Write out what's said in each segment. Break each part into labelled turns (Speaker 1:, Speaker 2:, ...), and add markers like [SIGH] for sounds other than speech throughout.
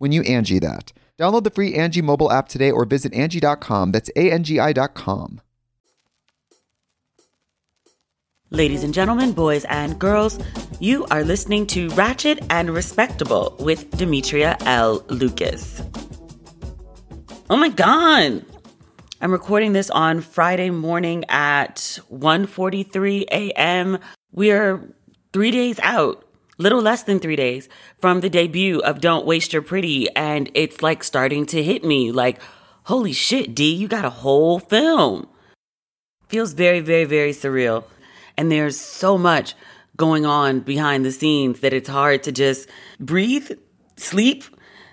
Speaker 1: when you Angie that. Download the free Angie mobile app today or visit Angie.com. That's A-N-G-I dot com.
Speaker 2: Ladies and gentlemen, boys and girls, you are listening to Ratchet and Respectable with Demetria L. Lucas. Oh my god! I'm recording this on Friday morning at 1:43 a.m. We're 3 days out, little less than 3 days from the debut of Don't Waste Your Pretty and it's like starting to hit me like holy shit, D, you got a whole film. Feels very very very surreal. And there's so much going on behind the scenes that it's hard to just breathe, sleep.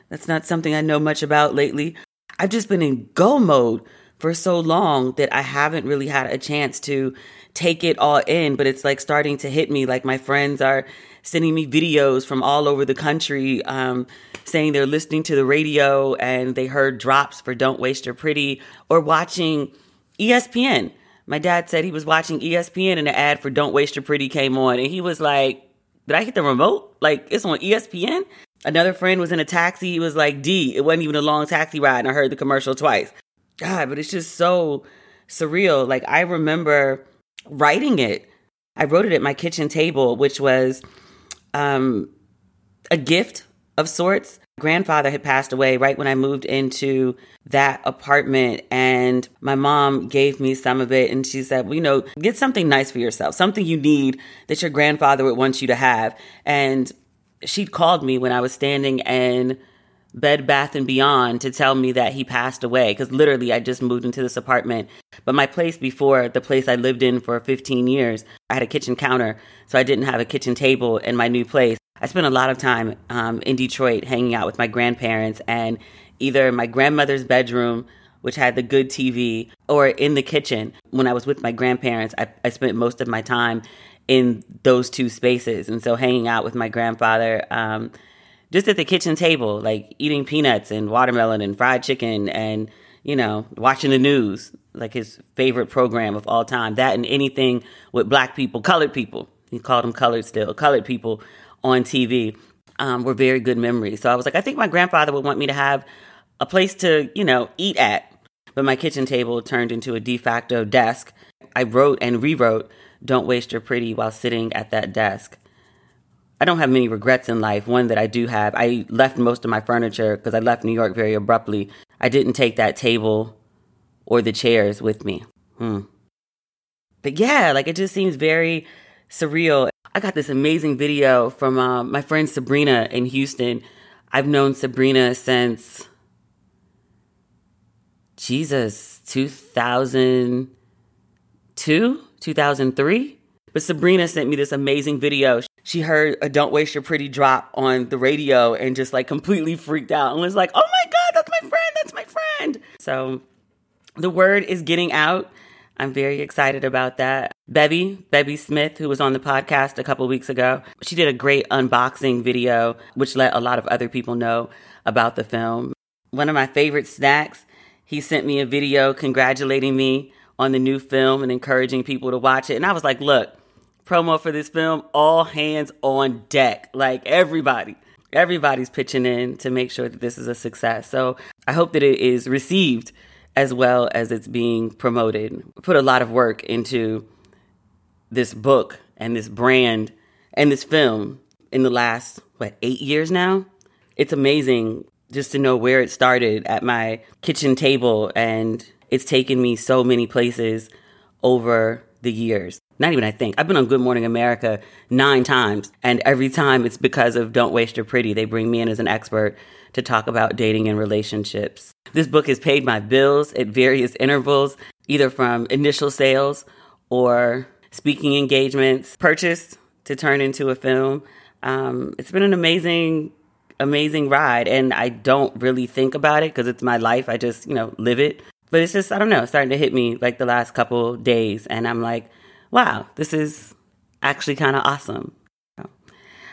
Speaker 2: That's not something I know much about lately. I've just been in go mode for so long that I haven't really had a chance to take it all in, but it's like starting to hit me. Like my friends are sending me videos from all over the country um, saying they're listening to the radio and they heard drops for Don't Waste Your Pretty or watching ESPN my dad said he was watching ESPN and the ad for Don't Waste Your Pretty came on. And he was like, Did I hit the remote? Like, it's on ESPN? Another friend was in a taxi. He was like, D, it wasn't even a long taxi ride. And I heard the commercial twice. God, but it's just so surreal. Like, I remember writing it. I wrote it at my kitchen table, which was um, a gift of sorts grandfather had passed away right when I moved into that apartment and my mom gave me some of it and she said, well, you know, get something nice for yourself, something you need that your grandfather would want you to have. And she called me when I was standing in Bed Bath and Beyond to tell me that he passed away because literally I just moved into this apartment. But my place before, the place I lived in for 15 years, I had a kitchen counter, so I didn't have a kitchen table in my new place. I spent a lot of time um, in Detroit hanging out with my grandparents and either my grandmother's bedroom, which had the good TV, or in the kitchen. When I was with my grandparents, I, I spent most of my time in those two spaces. And so hanging out with my grandfather, um, just at the kitchen table, like eating peanuts and watermelon and fried chicken and, you know, watching the news, like his favorite program of all time. That and anything with black people, colored people. He called them colored still, colored people on TV um, were very good memories. So I was like, I think my grandfather would want me to have a place to, you know, eat at. But my kitchen table turned into a de facto desk. I wrote and rewrote Don't Waste Your Pretty while sitting at that desk. I don't have many regrets in life. One that I do have, I left most of my furniture because I left New York very abruptly. I didn't take that table or the chairs with me. Hmm. But yeah, like it just seems very surreal. I got this amazing video from uh, my friend Sabrina in Houston. I've known Sabrina since Jesus, 2002, 2003. But Sabrina sent me this amazing video. She heard a Don't Waste Your Pretty drop on the radio and just like completely freaked out and was like, oh my God, that's my friend, that's my friend. So the word is getting out. I'm very excited about that. Bevy, Bevy Smith, who was on the podcast a couple weeks ago, she did a great unboxing video, which let a lot of other people know about the film. One of my favorite snacks, he sent me a video congratulating me on the new film and encouraging people to watch it. And I was like, look, promo for this film, all hands on deck. Like everybody, everybody's pitching in to make sure that this is a success. So I hope that it is received as well as it's being promoted. Put a lot of work into this book and this brand and this film in the last, what, eight years now? It's amazing just to know where it started at my kitchen table and it's taken me so many places over the years. Not even I think. I've been on Good Morning America nine times, and every time it's because of Don't Waste Your Pretty. They bring me in as an expert to talk about dating and relationships. This book has paid my bills at various intervals, either from initial sales or speaking engagements purchased to turn into a film. Um, it's been an amazing, amazing ride, and I don't really think about it because it's my life. I just, you know, live it. But it's just, I don't know, starting to hit me like the last couple days. And I'm like, wow, this is actually kind of awesome.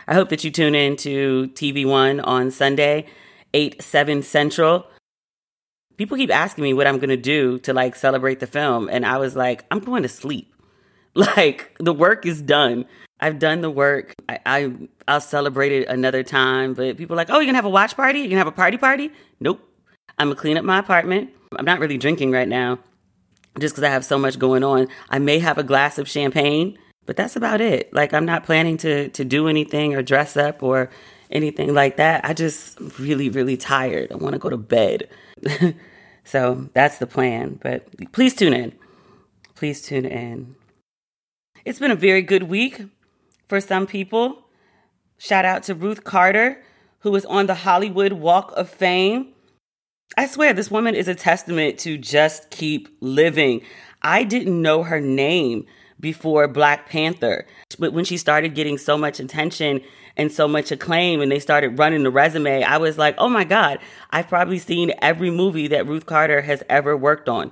Speaker 2: I hope that you tune in to TV One on Sunday, 8, 7 Central. People keep asking me what I'm going to do to like celebrate the film. And I was like, I'm going to sleep. [LAUGHS] Like, the work is done. I've done the work. I, I I'll celebrate it another time. But people are like, oh, you're gonna have a watch party? You're gonna have a party party? Nope. I'm gonna clean up my apartment. I'm not really drinking right now just because I have so much going on. I may have a glass of champagne, but that's about it. Like I'm not planning to to do anything or dress up or anything like that. I just really really tired. I want to go to bed. [LAUGHS] so that's the plan. But please tune in. Please tune in. It's been a very good week for some people. Shout out to Ruth Carter, who was on the Hollywood Walk of Fame. I swear, this woman is a testament to just keep living. I didn't know her name before Black Panther, but when she started getting so much attention and so much acclaim and they started running the resume, I was like, oh my God, I've probably seen every movie that Ruth Carter has ever worked on.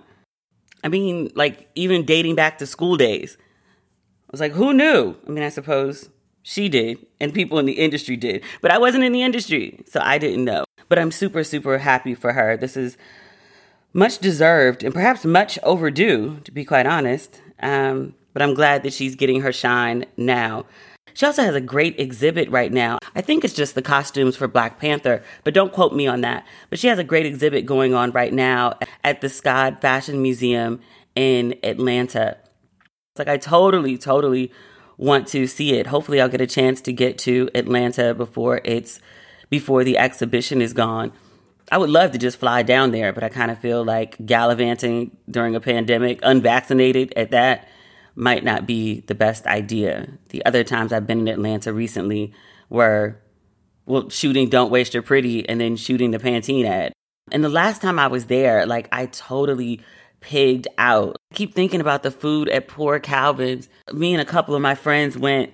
Speaker 2: I mean, like, even dating back to school days. I was like, who knew? I mean, I suppose she did and people in the industry did, but I wasn't in the industry, so I didn't know. But I'm super, super happy for her. This is much deserved and perhaps much overdue, to be quite honest. Um, but I'm glad that she's getting her shine now. She also has a great exhibit right now. I think it's just the costumes for Black Panther, but don't quote me on that. But she has a great exhibit going on right now at the SCAD Fashion Museum in Atlanta. It's like I totally, totally want to see it. Hopefully, I'll get a chance to get to Atlanta before it's before the exhibition is gone. I would love to just fly down there, but I kind of feel like gallivanting during a pandemic, unvaccinated at that, might not be the best idea. The other times I've been in Atlanta recently were, well, shooting Don't Waste Your Pretty and then shooting the Pantene ad. And the last time I was there, like, I totally pigged out. I keep thinking about the food at Poor Calvin's. Me and a couple of my friends went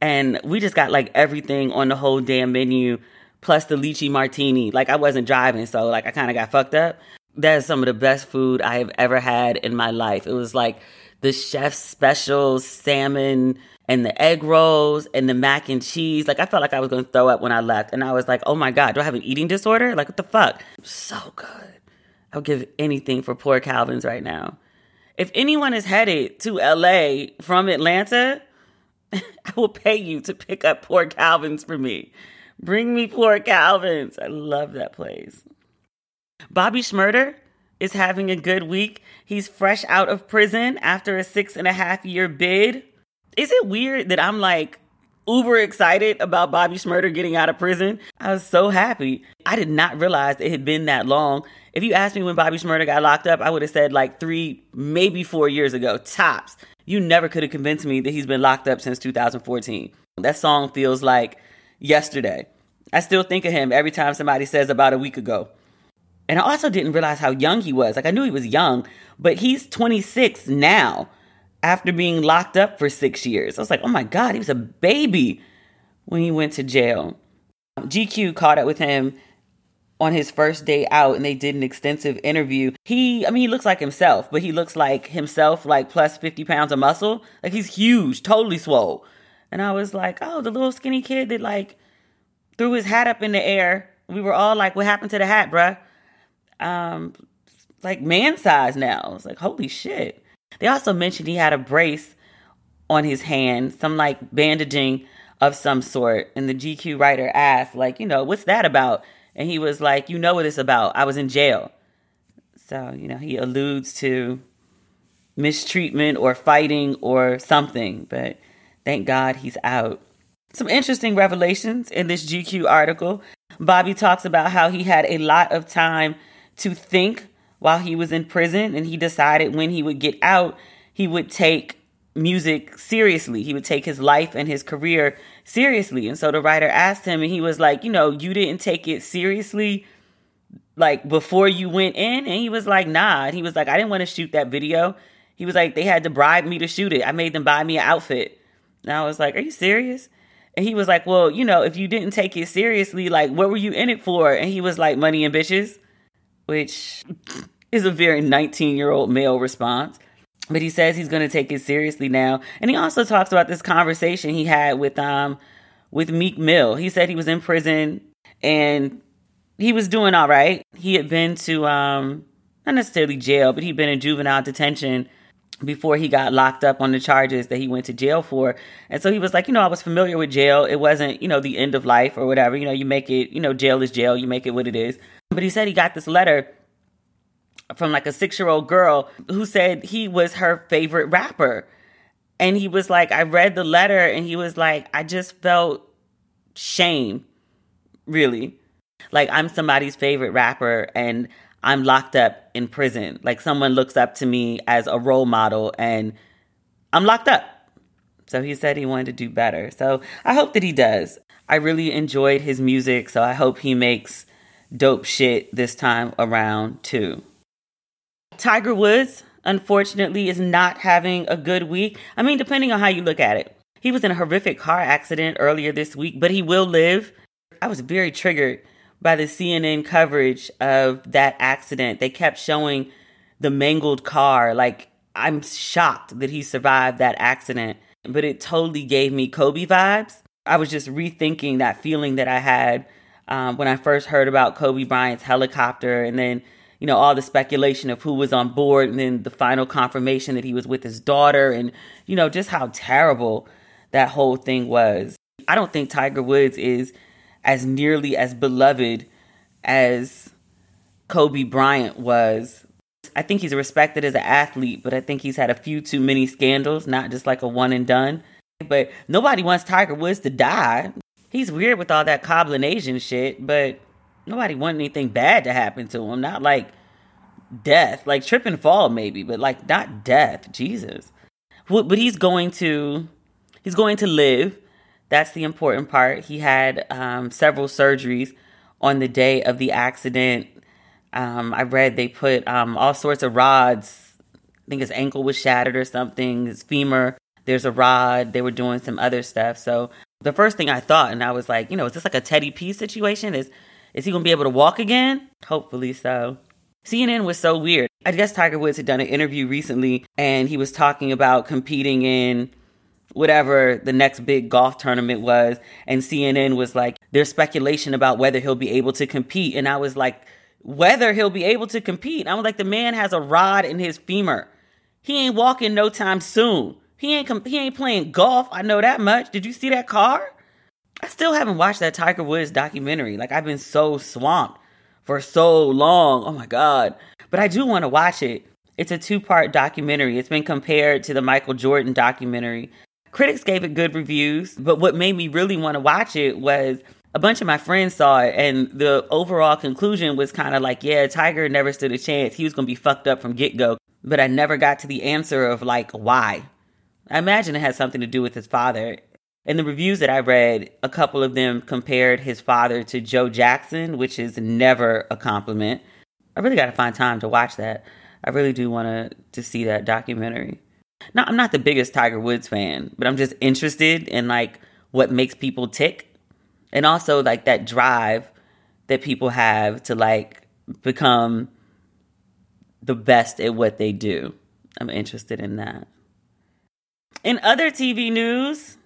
Speaker 2: and we just got like everything on the whole damn menu plus the lychee martini. Like I wasn't driving, so like I kind of got fucked up. That is some of the best food I have ever had in my life. It was like the chef's special salmon and the egg rolls and the mac and cheese. Like I felt like I was going to throw up when I left, and I was like, "Oh my god, do I have an eating disorder? Like what the fuck?" So good. I'll give anything for poor Calvin's right now. If anyone is headed to LA from Atlanta, [LAUGHS] I will pay you to pick up poor Calvin's for me. Bring me poor Calvin's. I love that place. Bobby Shmurda is having a good week. He's fresh out of prison after a six and a half year bid. Is it weird that I'm like uber excited about Bobby Shmurda getting out of prison? I was so happy. I did not realize it had been that long. If you asked me when Bobby Shmurda got locked up, I would have said like three, maybe four years ago, tops. You never could have convinced me that he's been locked up since 2014. That song feels like yesterday. I still think of him every time somebody says about a week ago. And I also didn't realize how young he was. Like I knew he was young, but he's 26 now after being locked up for six years. I was like, oh my God, he was a baby when he went to jail. GQ caught up with him on his first day out and they did an extensive interview. He, I mean, he looks like himself, but he looks like himself, like plus 50 pounds of muscle. Like he's huge, totally swole. And I was like, oh, the little skinny kid that like threw his hat up in the air. We were all like, what happened to the hat, bruh? Um, like man size now. I was like, holy shit. They also mentioned he had a brace on his hand, some like bandaging of some sort. And the GQ writer asked, like, you know, what's that about? And he was like, you know what it's about. I was in jail. So, you know, he alludes to mistreatment or fighting or something, but thank God he's out. Some interesting revelations in this GQ article. Bobby talks about how he had a lot of time to think while he was in prison, and he decided when he would get out, he would take music seriously. He would take his life and his career seriously. And so the writer asked him, and he was like, You know, you didn't take it seriously like before you went in? And he was like, Nah. And he was like, I didn't want to shoot that video. He was like, They had to bribe me to shoot it. I made them buy me an outfit. And I was like, Are you serious? And he was like, Well, you know, if you didn't take it seriously, like, what were you in it for? And he was like, Money and bitches, which is a very 19 year old male response but he says he's going to take it seriously now. And he also talks about this conversation he had with um with Meek Mill. He said he was in prison and he was doing all right. He had been to um not necessarily jail, but he'd been in juvenile detention before he got locked up on the charges that he went to jail for. And so he was like, you know, I was familiar with jail. It wasn't, you know, the end of life or whatever. You know, you make it, you know, jail is jail. You make it what it is. But he said he got this letter from like a six year old girl who said he was her favorite rapper. And he was like, I read the letter and he was like, I just felt shame, really. Like, I'm somebody's favorite rapper and I'm locked up in prison. Like, someone looks up to me as a role model and I'm locked up. So he said he wanted to do better. So I hope that he does. I really enjoyed his music, so I hope he makes dope shit this time around too. Tiger Woods, unfortunately, is not having a good week. I mean, depending on how you look at it. He was in a horrific car accident earlier this week, but he will live. I was very triggered by the CNN coverage of that accident. They kept showing the mangled car. Like, I'm shocked that he survived that accident, but it totally gave me Kobe vibes. I was just rethinking that feeling that I had um, when I first heard about Kobe Bryant's helicopter and then you know, all the speculation of who was on board and then the final confirmation that he was with his daughter and, you know, just how terrible that whole thing was. I don't think Tiger Woods is as nearly as beloved as Kobe Bryant was. I think he's respected as an athlete, but I think he's had a few too many scandals, not just like a one and done. But nobody wants Tiger Woods to die. He's weird with all that Cablinasian shit, but nobody want anything bad to happen to him. Not like death, like trip and fall maybe, but like not death. Jesus. But he's going to he's going to live. That's the important part. He had um, several surgeries on the day of the accident. Um, I read they put um, all sorts of rods. I think his ankle was shattered or something. His femur. There's a rod. They were doing some other stuff. So the first thing I thought, and I was like, you know, is this like a Teddy P situation? Is is he going to be able to walk again? Hopefully so. CNN was so weird. I guess Tiger Woods had done an interview recently and he was talking about competing in whatever the next big golf tournament was. And CNN was like, there's speculation about whether he'll be able to compete. And I was like, whether he'll be able to compete. I was like, the man has a rod in his femur. He ain't walking no time soon. He ain't comp- he ain't playing golf. I know that much. Did you see that car? I still haven't watched that Tiger Woods documentary. Like I've been so swamped for so long. Oh my god. But I do want to watch it. It's a two-part documentary. It's been compared to the Michael Jordan documentary. Critics gave it good reviews, but what made me really want to watch it was a bunch of my friends saw it and the overall conclusion was kind of like, yeah, Tiger never stood a chance. He was going to be fucked up from get-go. But I never got to the answer of like why. I imagine it has something to do with his father in the reviews that I read, a couple of them compared his father to Joe Jackson, which is never a compliment. I really got to find time to watch that. I really do want to to see that documentary. Now, I'm not the biggest Tiger Woods fan, but I'm just interested in like what makes people tick and also like that drive that people have to like become the best at what they do. I'm interested in that. In other TV news,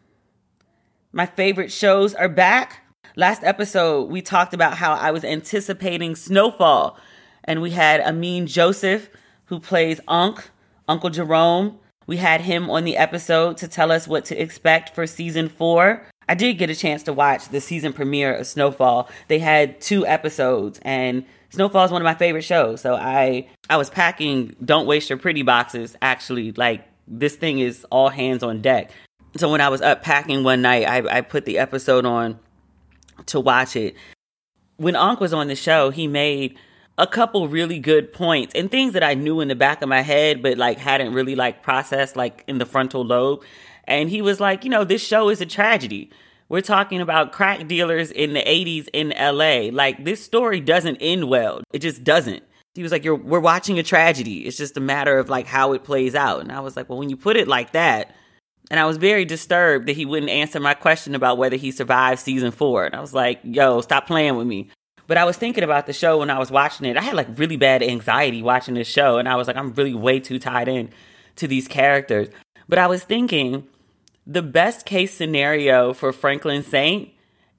Speaker 2: my favorite shows are back. Last episode, we talked about how I was anticipating Snowfall, and we had Amin Joseph, who plays Unc Uncle Jerome. We had him on the episode to tell us what to expect for season four. I did get a chance to watch the season premiere of Snowfall. They had two episodes and Snowfall is one of my favorite shows. So I I was packing don't waste your pretty boxes actually like this thing is all hands on deck. So when I was up packing one night, I, I put the episode on to watch it. When Unc was on the show, he made a couple really good points and things that I knew in the back of my head, but like hadn't really like processed like in the frontal lobe. And he was like, you know, this show is a tragedy. We're talking about crack dealers in the 80s in LA. Like this story doesn't end well. It just doesn't. He was like, You're we're watching a tragedy. It's just a matter of like how it plays out. And I was like, Well, when you put it like that, and I was very disturbed that he wouldn't answer my question about whether he survived season four. And I was like, yo, stop playing with me. But I was thinking about the show when I was watching it. I had like really bad anxiety watching this show. And I was like, I'm really way too tied in to these characters. But I was thinking the best case scenario for Franklin Saint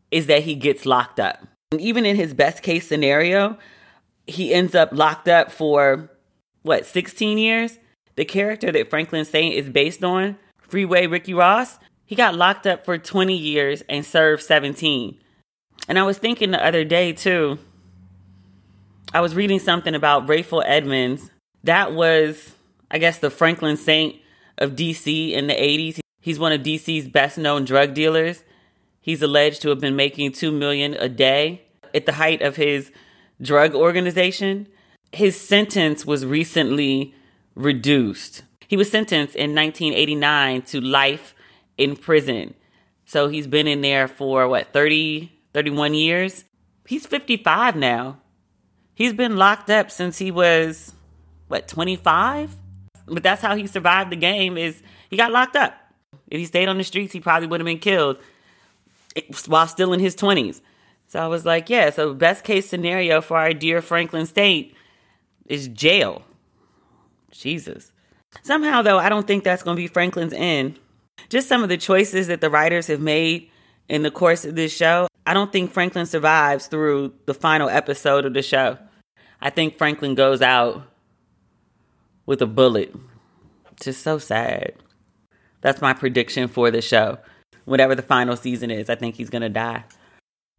Speaker 2: is that he gets locked up. And even in his best case scenario, he ends up locked up for what, 16 years? The character that Franklin Saint is based on Freeway Ricky Ross, he got locked up for 20 years and served 17. And I was thinking the other day too, I was reading something about Rayful Edmonds. That was, I guess, the Franklin Saint of DC in the 80s. He's one of DC's best known drug dealers. He's alleged to have been making 2 million a day at the height of his drug organization. His sentence was recently reduced. He was sentenced in 1989 to life in prison. So he's been in there for what, 30, 31 years? He's 55 now. He's been locked up since he was what, 25? But that's how he survived the game is he got locked up. If he stayed on the streets, he probably would have been killed while still in his 20s. So I was like, yeah, so best case scenario for our dear Franklin Saint is jail. Jesus. Somehow, though, I don't think that's going to be Franklin's end. Just some of the choices that the writers have made in the course of this show, I don't think Franklin survives through the final episode of the show. I think Franklin goes out with a bullet. Just so sad. That's my prediction for the show. Whatever the final season is, I think he's going to die.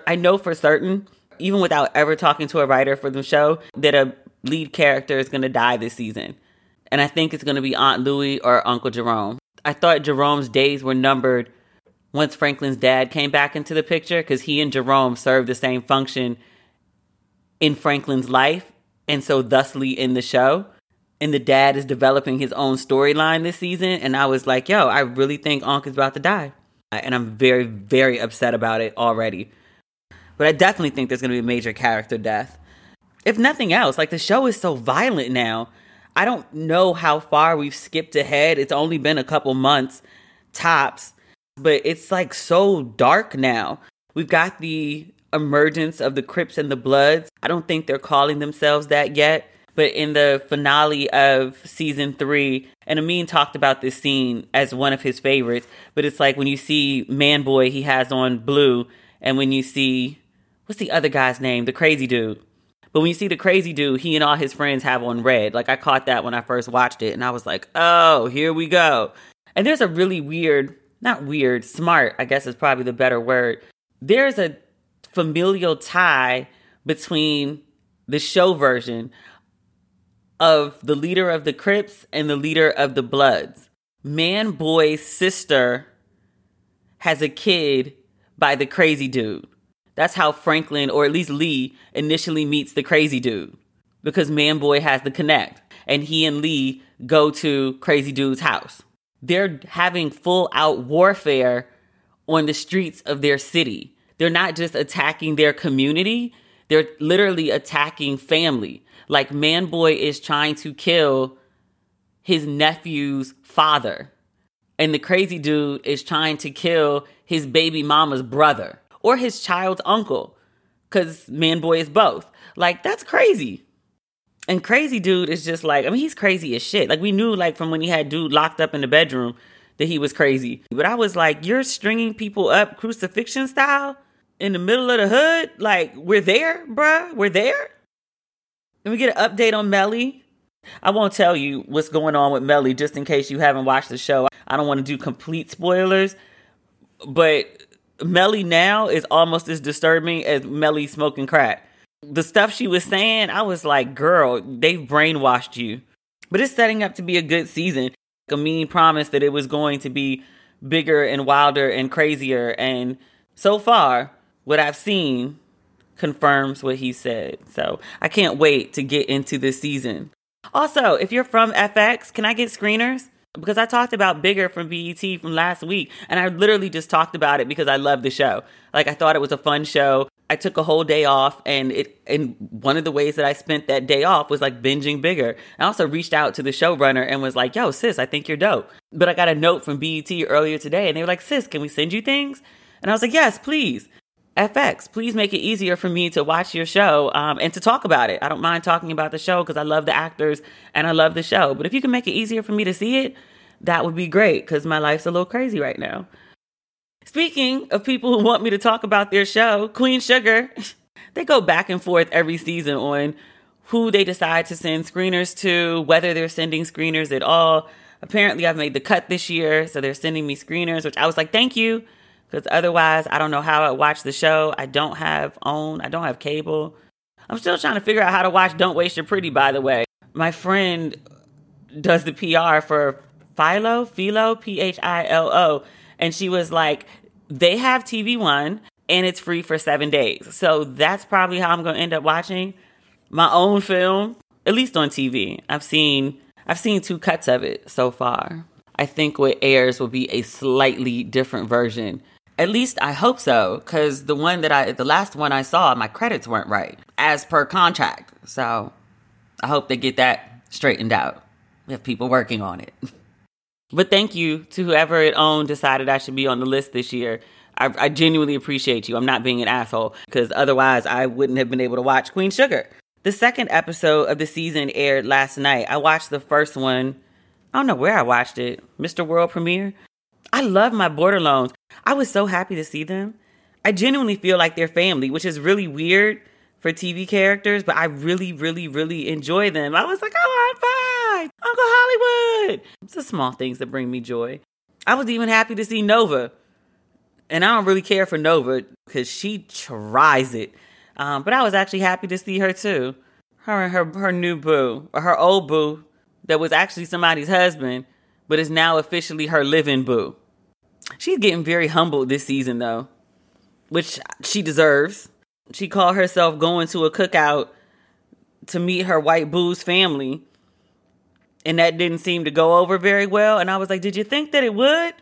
Speaker 2: I know for certain, even without ever talking to a writer for the show, that a lead character is going to die this season and I think it's going to be Aunt Louie or Uncle Jerome. I thought Jerome's days were numbered once Franklin's dad came back into the picture because he and Jerome served the same function in Franklin's life and so thusly in the show. And the dad is developing his own storyline this season. And I was like, yo, I really think Unc is about to die. And I'm very, very upset about it already. But I definitely think there's going to be a major character death. If nothing else, like the show is so violent now I don't know how far we've skipped ahead. It's only been a couple months tops, but it's like so dark now. We've got the emergence of the Crips and the Bloods. I don't think they're calling themselves that yet. But in the finale of season three, and Amin talked about this scene as one of his favorites, but it's like when you see Man Boy, he has on blue, and when you see, what's the other guy's name? The crazy dude. But when you see the crazy dude, he and all his friends have on red. Like I caught that when I first watched it, and I was like, oh, here we go. And there's a really weird, not weird, smart, I guess is probably the better word. There's a familial tie between the show version of the leader of the Crips and the leader of the Bloods. Man Boy's sister has a kid by the crazy dude. That's how Franklin, or at least Lee, initially meets the crazy dude because Man Boy has the connect and he and Lee go to Crazy Dude's house. They're having full out warfare on the streets of their city. They're not just attacking their community, they're literally attacking family. Like Man Boy is trying to kill his nephew's father, and the crazy dude is trying to kill his baby mama's brother or his child's uncle because man boy is both. Like, that's crazy. And crazy dude is just like, I mean, he's crazy as shit. Like, we knew, like, from when he had dude locked up in the bedroom that he was crazy. But I was like, you're stringing people up crucifixion style in the middle of the hood? Like, we're there, bruh. We're there. Let we get an update on Melly. I won't tell you what's going on with Melly just in case you haven't watched the show. I don't want to do complete spoilers, but Melly now is almost as disturbing as Melly smoking crack. The stuff she was saying, I was like, girl, they've brainwashed you. But it's setting up to be a good season. Amin promised that it was going to be bigger and wilder and crazier. And so far, what I've seen confirms what he said. So I can't wait to get into this season. Also, if you're from FX, can I get screeners? Because I talked about Bigger from BET from last week, and I literally just talked about it because I love the show. Like I thought it was a fun show. I took a whole day off, and it and one of the ways that I spent that day off was like binging Bigger. I also reached out to the showrunner and was like, "Yo, sis, I think you're dope." But I got a note from BET earlier today, and they were like, "Sis, can we send you things?" And I was like, "Yes, please." FX, please make it easier for me to watch your show um, and to talk about it. I don't mind talking about the show because I love the actors and I love the show. But if you can make it easier for me to see it, that would be great because my life's a little crazy right now. Speaking of people who want me to talk about their show, Queen Sugar, [LAUGHS] they go back and forth every season on who they decide to send screeners to, whether they're sending screeners at all. Apparently, I've made the cut this year, so they're sending me screeners, which I was like, thank you because otherwise I don't know how I watch the show. I don't have own, I don't have cable. I'm still trying to figure out how to watch Don't Waste Your Pretty, by the way. My friend does the PR for Philo, Philo, P H I L O, and she was like, they have TV One and it's free for seven days. So that's probably how I'm going to end up watching my own film, at least on TV. I've seen I've seen two cuts of it so far. I think what airs will be a slightly different version at least I hope so, because the one that I, the last one I saw, my credits weren't right as per contract. So I hope they get that straightened out. We have people working on it. [LAUGHS] But thank you to whoever it owned decided I should be on the list this year. I, I genuinely appreciate you. I'm not being an asshole because otherwise I wouldn't have been able to watch Queen Sugar. The second episode of the season aired last night. I watched the first one. I don't know where I watched it. Mr. World Premiere. I love my Bordelons. I was so happy to see them. I genuinely feel like they're family, which is really weird for TV characters, but I really, really, really enjoy them. I was like, oh, high five, Uncle Hollywood. It's the small things that bring me joy. I was even happy to see Nova. And I don't really care for Nova because she tries it. Um, but I was actually happy to see her too. Her and her, her new boo, or her old boo, that was actually somebody's husband, but is now officially her living boo. She's getting very humbled this season, though, which she deserves. She called herself going to a cookout to meet her white boo's family, and that didn't seem to go over very well. And I was like, Did you think that it would?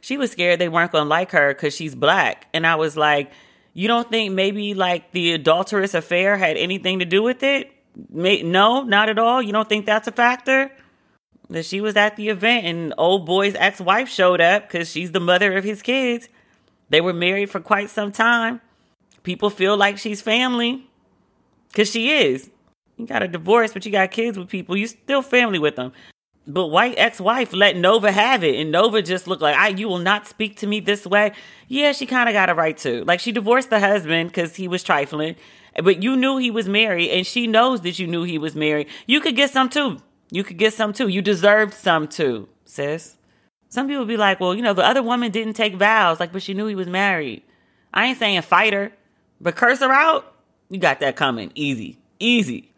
Speaker 2: She was scared they weren't going to like her because she's black. And I was like, You don't think maybe like the adulterous affair had anything to do with it? No, not at all. You don't think that's a factor? that she was at the event and old boy's ex-wife showed up because she's the mother of his kids. They were married for quite some time. People feel like she's family because she is. You got a divorce, but you got kids with people. You still family with them. But white ex-wife let Nova have it, and Nova just looked like, "I, you will not speak to me this way." Yeah, she kind of got a right to. Like she divorced the husband because he was trifling, but you knew he was married, and she knows that you knew he was married. You could get some too. You could get some too. You deserved some too, sis. Some people be like, well, you know, the other woman didn't take vows, like, but she knew he was married. I ain't saying fight her, but curse her out. You got that coming. Easy. Easy.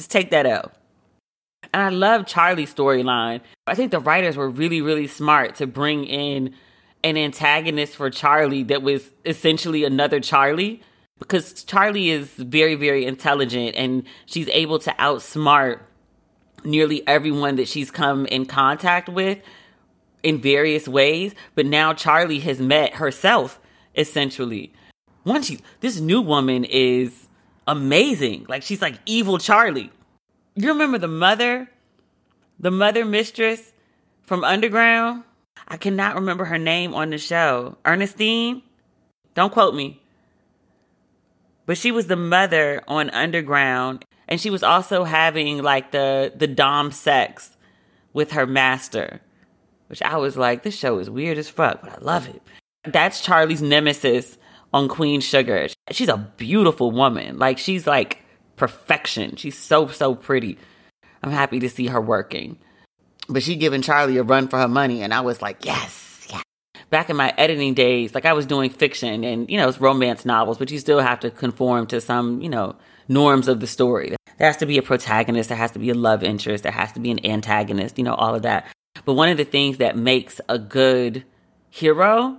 Speaker 2: Just take that out. And I love Charlie's storyline. I think the writers were really, really smart to bring in an antagonist for Charlie that was essentially another Charlie because Charlie is very, very intelligent and she's able to outsmart nearly everyone that she's come in contact with in various ways. But now Charlie has met herself essentially. Once she this new woman is amazing. Like she's like evil Charlie. You remember the mother, the mother mistress from Underground? I cannot remember her name on the show. Ernestine? Don't quote me. But she was the mother on Underground and she was also having like the the dom sex with her master, which I was like, this show is weird as fuck, but I love it. That's Charlie's nemesis on Queen Sugar. She's a beautiful woman. Like she's like perfection. She's so so pretty. I'm happy to see her working. But she giving Charlie a run for her money, and I was like, yes. Back in my editing days, like I was doing fiction and you know it's romance novels, but you still have to conform to some you know norms of the story. There has to be a protagonist, there has to be a love interest, there has to be an antagonist, you know, all of that. But one of the things that makes a good hero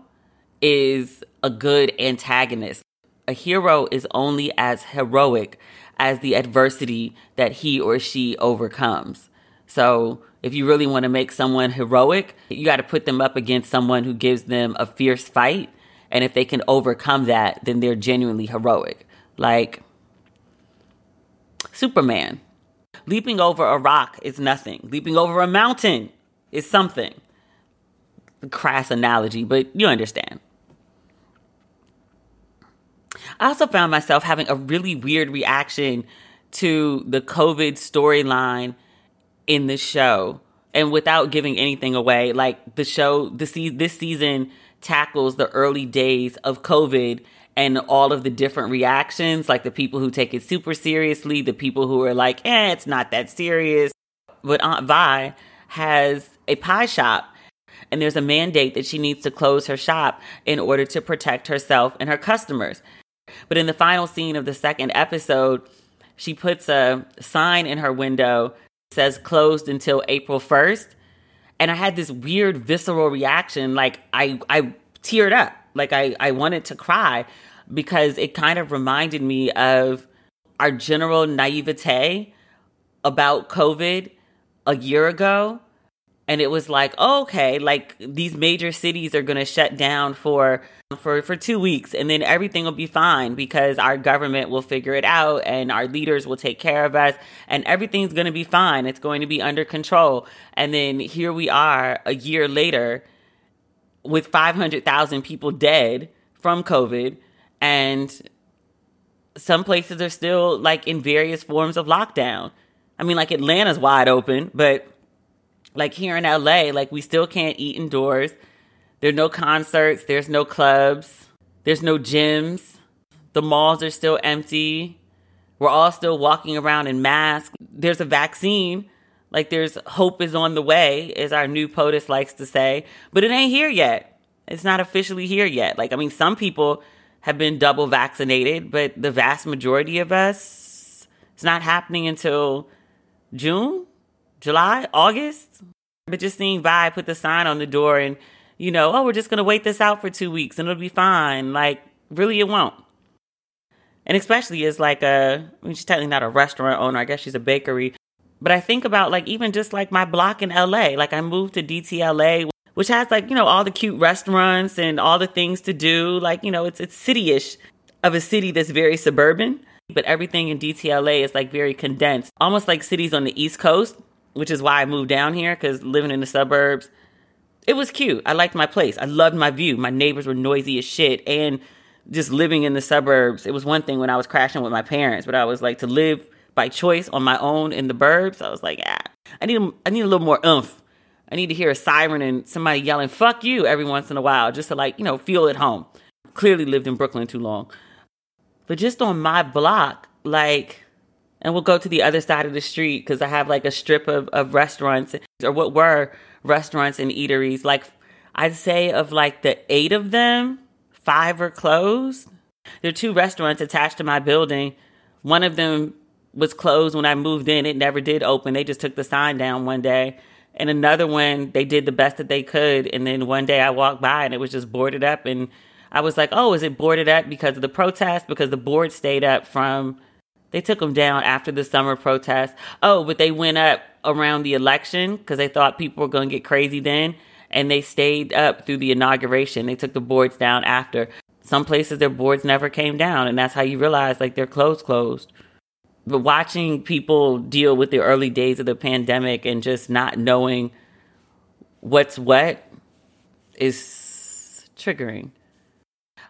Speaker 2: is a good antagonist. A hero is only as heroic as the adversity that he or she overcomes. So, if you really want to make someone heroic, you got to put them up against someone who gives them a fierce fight. And if they can overcome that, then they're genuinely heroic. Like Superman. Leaping over a rock is nothing, leaping over a mountain is something. Crass analogy, but you understand. I also found myself having a really weird reaction to the COVID storyline in the show. And without giving anything away, like the show, the se- this season tackles the early days of COVID and all of the different reactions, like the people who take it super seriously, the people who are like, eh, it's not that serious. But Aunt Vi has a pie shop and there's a mandate that she needs to close her shop in order to protect herself and her customers. But in the final scene of the second episode, she puts a sign in her window says closed until April 1st. And I had this weird visceral reaction like I I teared up. Like I I wanted to cry because it kind of reminded me of our general naivete about COVID a year ago and it was like oh, okay like these major cities are going to shut down for for for 2 weeks and then everything will be fine because our government will figure it out and our leaders will take care of us and everything's going to be fine. It's going to be under control. And then here we are a year later with 500,000 people dead from covid and some places are still like in various forms of lockdown. I mean like atlanta's wide open but like here in LA, like we still can't eat indoors. There's no concerts, there's no clubs, there's no gyms. The malls are still empty. We're all still walking around in masks. There's a vaccine. Like there's hope is on the way, as our new POTUS likes to say, but it ain't here yet. It's not officially here yet. Like, I mean, some people have been double vaccinated, but the vast majority of us, it's not happening until June, July, August. But just seeing Vi put the sign on the door and, you know, oh, we're just going to wait this out for two weeks and it'll be fine. Like, really, it won't. And especially as like a, I mean, she's technically not a restaurant owner. I guess she's a bakery. But I think about like even just like my block in LA. Like I moved to DTLA, which has like, you know, all the cute restaurants and all the things to do. Like, you know, it's it's city-ish of a city that's very suburban. But everything in DTLA is like very condensed. Almost like cities on the East Coast which is why I moved down here because living in the suburbs, it was cute. I liked my place. I loved my view. My neighbors were noisy as shit. And just living in the suburbs, it was one thing when I was crashing with my parents, but I was like to live by choice on my own in the burbs. I was like, ah, I need, I need a little more oomph. I need to hear a siren and somebody yelling, fuck you every once in a while, just to like, you know, feel at home. Clearly lived in Brooklyn too long. But just on my block, like, and we'll go to the other side of the street because I have like a strip of, of restaurants or what were restaurants and eateries. Like I'd say of like the eight of them, five are closed. There are two restaurants attached to my building. One of them was closed when I moved in. It never did open. They just took the sign down one day. And another one, they did the best that they could. And then one day I walked by and it was just boarded up. And I was like, oh, is it boarded up because of the protest? Because the board stayed up from they took them down after the summer protest. Oh, but they went up around the election because they thought people were going to get crazy then. And they stayed up through the inauguration. They took the boards down after. Some places their boards never came down. And that's how you realize like they're closed, closed. But watching people deal with the early days of the pandemic and just not knowing what's what is triggering.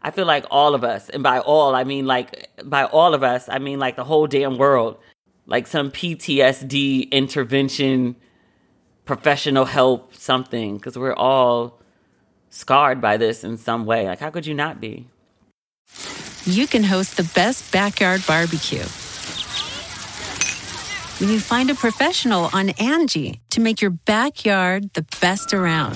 Speaker 2: I feel like all of us, and by all, I mean like, by all of us, I mean like the whole damn world, like some PTSD intervention, professional help, something, because we're all scarred by this in some way. Like, how could you not be?
Speaker 3: You can host the best backyard barbecue when you find a professional on Angie to make your backyard the best around.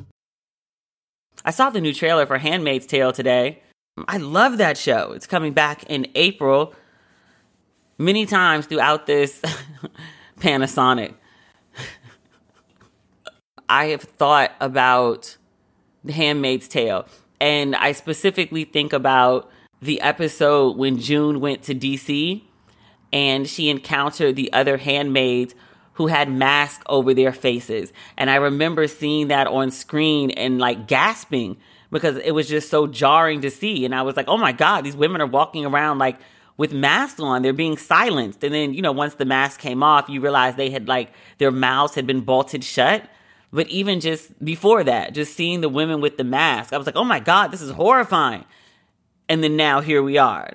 Speaker 2: I saw the new trailer for Handmaid's Tale today. I love that show. It's coming back in April. Many times throughout this [LAUGHS] Panasonic, [LAUGHS] I have thought about The Handmaid's Tale. And I specifically think about the episode when June went to DC and she encountered the other handmaids who had masks over their faces. And I remember seeing that on screen and like gasping because it was just so jarring to see. And I was like, oh my God, these women are walking around like with masks on. They're being silenced. And then, you know, once the mask came off, you realize they had like their mouths had been bolted shut. But even just before that, just seeing the women with the mask, I was like, oh my God, this is horrifying. And then now here we are.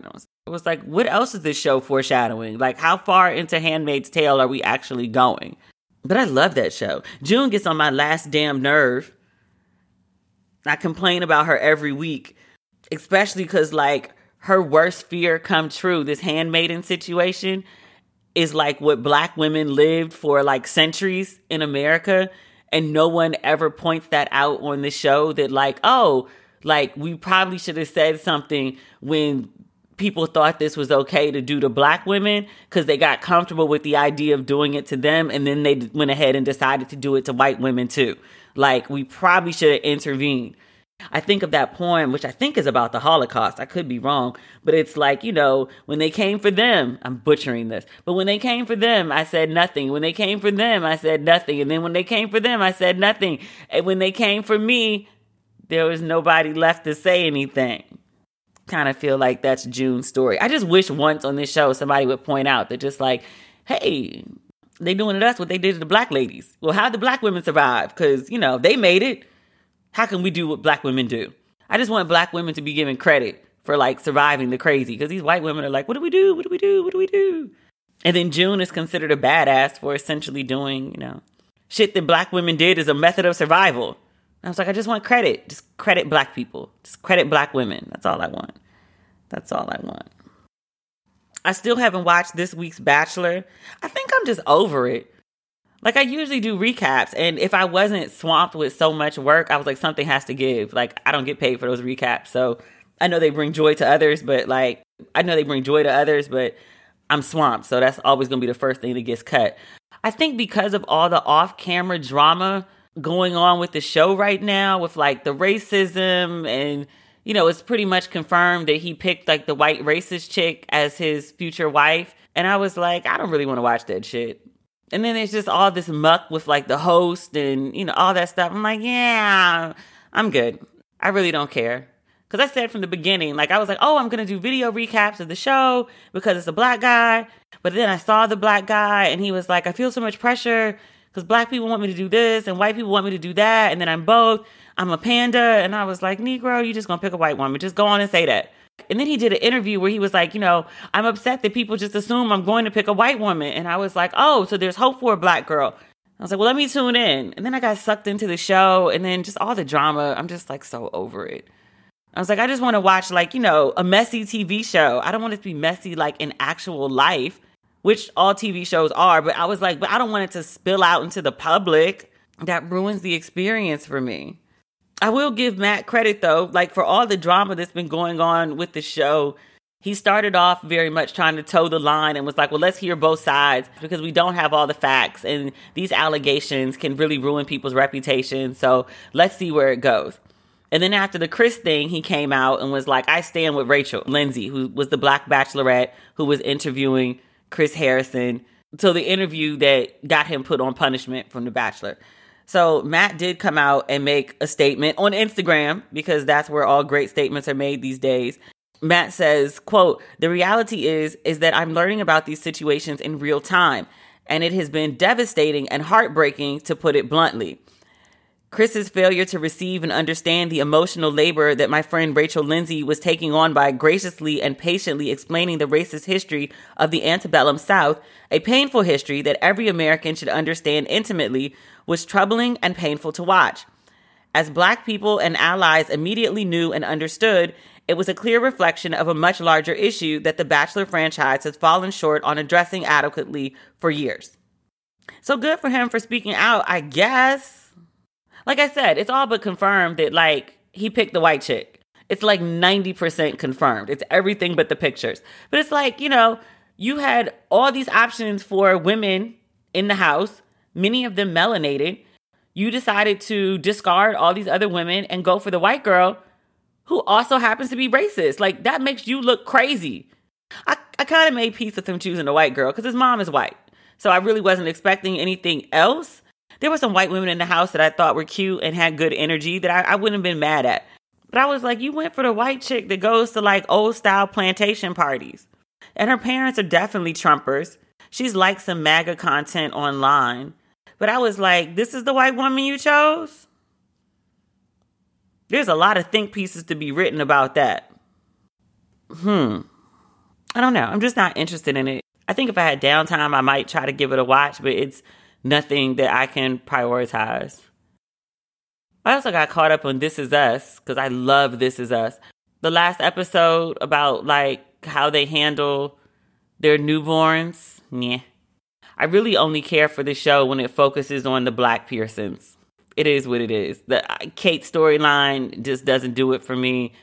Speaker 2: And I was, was like, what else is this show foreshadowing? Like, how far into Handmaid's Tale are we actually going? But I love that show. June gets on my last damn nerve. I complain about her every week, especially because, like, her worst fear come true. This handmaiden situation is like what black women lived for like centuries in America. And no one ever points that out on the show that, like, oh, like we probably should have said something when people thought this was okay to do to black women because they got comfortable with the idea of doing it to them and then they went ahead and decided to do it to white women too. Like we probably should have intervened. I think of that poem, which I think is about the Holocaust. I could be wrong, but it's like, you know, when they came for them, I'm butchering this, but when they came for them, I said nothing. When they came for them, I said nothing. And then when they came for them, I said nothing. And when they came for me, there was nobody left to say anything. Kind of feel like that's June's story. I just wish once on this show somebody would point out that just like, hey, they doing to us what they did to the black ladies. Well, how the black women survive? Because, you know, they made it. How can we do what black women do? I just want black women to be given credit for like surviving the crazy because these white women are like, what do we do? What do we do? What do we do? And then June is considered a badass for essentially doing, you know, shit that black women did as a method of survival. I was like, I just want credit. Just credit black people. Just credit black women. That's all I want. That's all I want. I still haven't watched this week's Bachelor. I think I'm just over it. Like I usually do recaps, and if I wasn't swamped with so much work, I was like, something has to give. Like I don't get paid for those recaps, so I know they bring joy to others, but like I know they bring joy to others, but I'm swamped, so that's always gonna be the first thing that gets cut. I think because of all the off-camera drama going on with the show right now, with like the racism and you know, it's pretty much confirmed that he picked like the white racist chick as his future wife. And I was like, I don't really want to watch that shit. And then there's just all this muck with like the host and, you know, all that stuff. I'm like, yeah, I'm good. I really don't care. Because I said from the beginning, like, I was like, oh, I'm to do video recaps of the show because it's a black guy. But then I saw the black guy and he was like, I feel so much pressure because black people want me to do this and white people want me to do that. And then I'm both. I'm a panda. And I was like, Negro, you just going to pick a white woman. Just go on and say that. And then he did an interview where he was like, you know, I'm upset that people just assume I'm going to pick a white woman. And I was like, oh, so there's hope for a black girl. I was like, well, let me tune in. And then I got sucked into the show and then just all the drama. I'm just like so over it. I was like, I just want to watch like, you know, a messy TV show. I don't want it to be messy like in actual life, which all TV shows are. But I was like, but I don't want it to spill out into the public. That ruins the experience for me. I will give Matt credit though, like for all the drama that's been going on with the show. He started off very much trying to toe the line and was like, well, let's hear both sides because we don't have all the facts and these allegations can really ruin people's reputation. So let's see where it goes. And then after the Chris thing, he came out and was like, I stand with Rachel Lindsay, who was the black bachelorette who was interviewing Chris Harrison. So the interview that got him put on punishment from The Bachelor. So Matt did come out and make a statement on Instagram because that's where all great statements are made these days. Matt says, quote, the reality is, is that I'm learning about these situations in real time. And it has been devastating and heartbreaking to put it bluntly. Chris's failure to receive and understand the emotional labor that my friend Rachel Lindsay was taking on by graciously and patiently explaining the racist history of the antebellum South, a painful history that every American should understand intimately, was troubling and painful to watch. As Black people and allies immediately knew and understood, it was a clear reflection of a much larger issue that the Bachelor franchise has fallen short on addressing adequately for years. So good for him for speaking out, I guess like I said, it's all but confirmed that like he picked the white chick. It's like 90% confirmed. It's everything but the pictures. But it's like, you know, you had all these options for women in the house, many of them melanated. You decided to discard all these other women and go for the white girl who also happens to be racist. Like that makes you look crazy. I, I kind of made peace with him choosing the white girl because his mom is white. So I really wasn't expecting anything else. There were some white women in the house that I thought were cute and had good energy that I, I wouldn't have been mad at. But I was like, you went for the white chick that goes to like old style plantation parties. And her parents are definitely Trumpers. She's like some MAGA content online. But I was like, this is the white woman you chose? There's a lot of think pieces to be written about that. Hmm. I don't know. I'm just not interested in it. I think if I had downtime, I might try to give it a watch, but it's nothing that I can prioritize. I also got caught up on This Is Us because I love This Is Us. The last episode about like how they handle their newborns, yeah. I really only care for the show when it focuses on the Black Pearsons. It is what it is. The uh, Kate storyline just doesn't do it for me.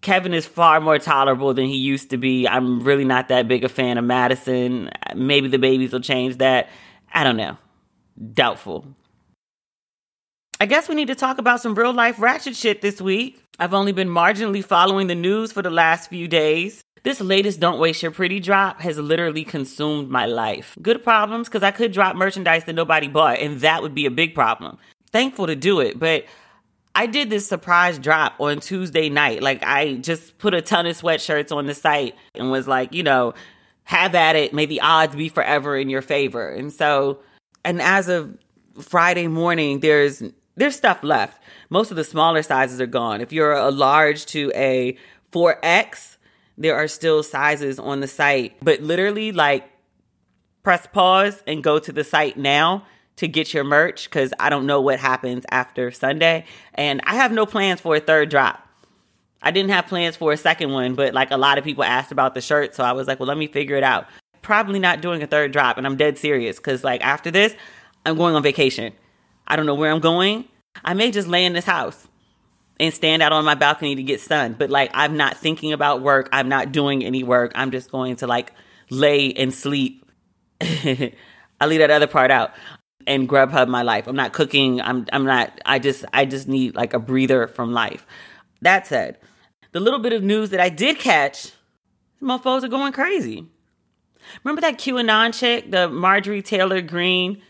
Speaker 2: Kevin is far more tolerable than he used to be. I'm really not that big a fan of Madison. Maybe the babies will change that. I don't know. Doubtful. I guess we need to talk about some real life ratchet shit this week. I've only been marginally following the news for the last few days. This latest Don't Waste Your Pretty drop has literally consumed my life. Good problems, because I could drop merchandise that nobody bought, and that would be a big problem. Thankful to do it, but I did this surprise drop on Tuesday night. Like, I just put a ton of sweatshirts on the site and was like, you know, have at it. May the odds be forever in your favor. And so and as of Friday morning, there's there's stuff left. Most of the smaller sizes are gone. If you're a large to a 4X, there are still sizes on the site. But literally, like, press pause and go to the site now to get your merch because I don't know what happens after Sunday. And I have no plans for a third drop. I didn't have plans for a second one, but like a lot of people asked about the shirt. So I was like, well, let me figure it out probably not doing a third drop. And I'm dead serious because, like, after this, I'm going on vacation. I don't know where I'm going. I may just lay in this house and stand out on my balcony to get sun. But, like, I'm not thinking about work. I'm not doing any work. I'm just going to, like, lay and sleep. [LAUGHS] I leave that other part out and grub Grubhub my life. I'm not cooking. I'm I'm not I just I just need like a breather from life. That said, the little bit of news that I did catch, mofos are going crazy. Remember that QAnon chick, the Marjorie Taylor Greene?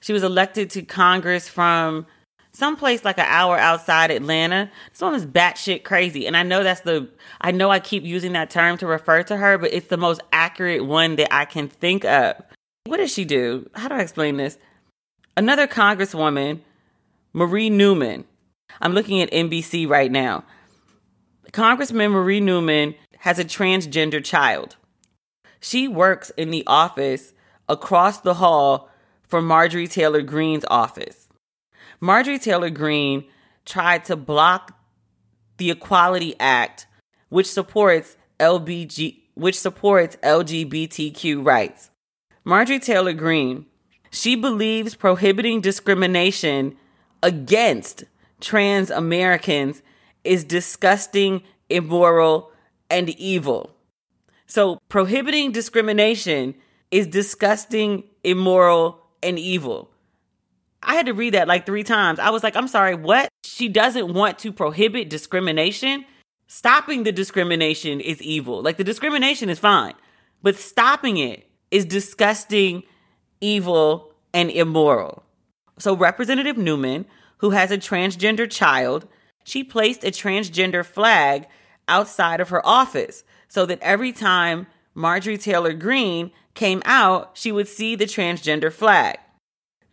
Speaker 2: She was elected to Congress from someplace like an hour outside Atlanta. This is batshit crazy. And I know that's the, I know I keep using that term to refer to her, but it's the most accurate one that I can think of. What does she do? How do I explain this? Another Congresswoman, Marie Newman. I'm looking at NBC right now. Congressman Marie Newman has a transgender child. She works in the office across the hall from Marjorie Taylor Greene's office. Marjorie Taylor Greene tried to block the Equality Act, which supports LBG, which supports LGBTQ rights. Marjorie Taylor Greene, she believes prohibiting discrimination against trans Americans is disgusting, immoral, and evil. So prohibiting discrimination is disgusting, immoral, and evil. I had to read that like three times. I was like, I'm sorry, what? She doesn't want to prohibit discrimination. Stopping the discrimination is evil. Like the discrimination is fine, but stopping it is disgusting, evil, and immoral. So, Representative Newman, who has a transgender child, she placed a transgender flag outside of her office so that every time Marjorie Taylor Greene came out, she would see the transgender flag.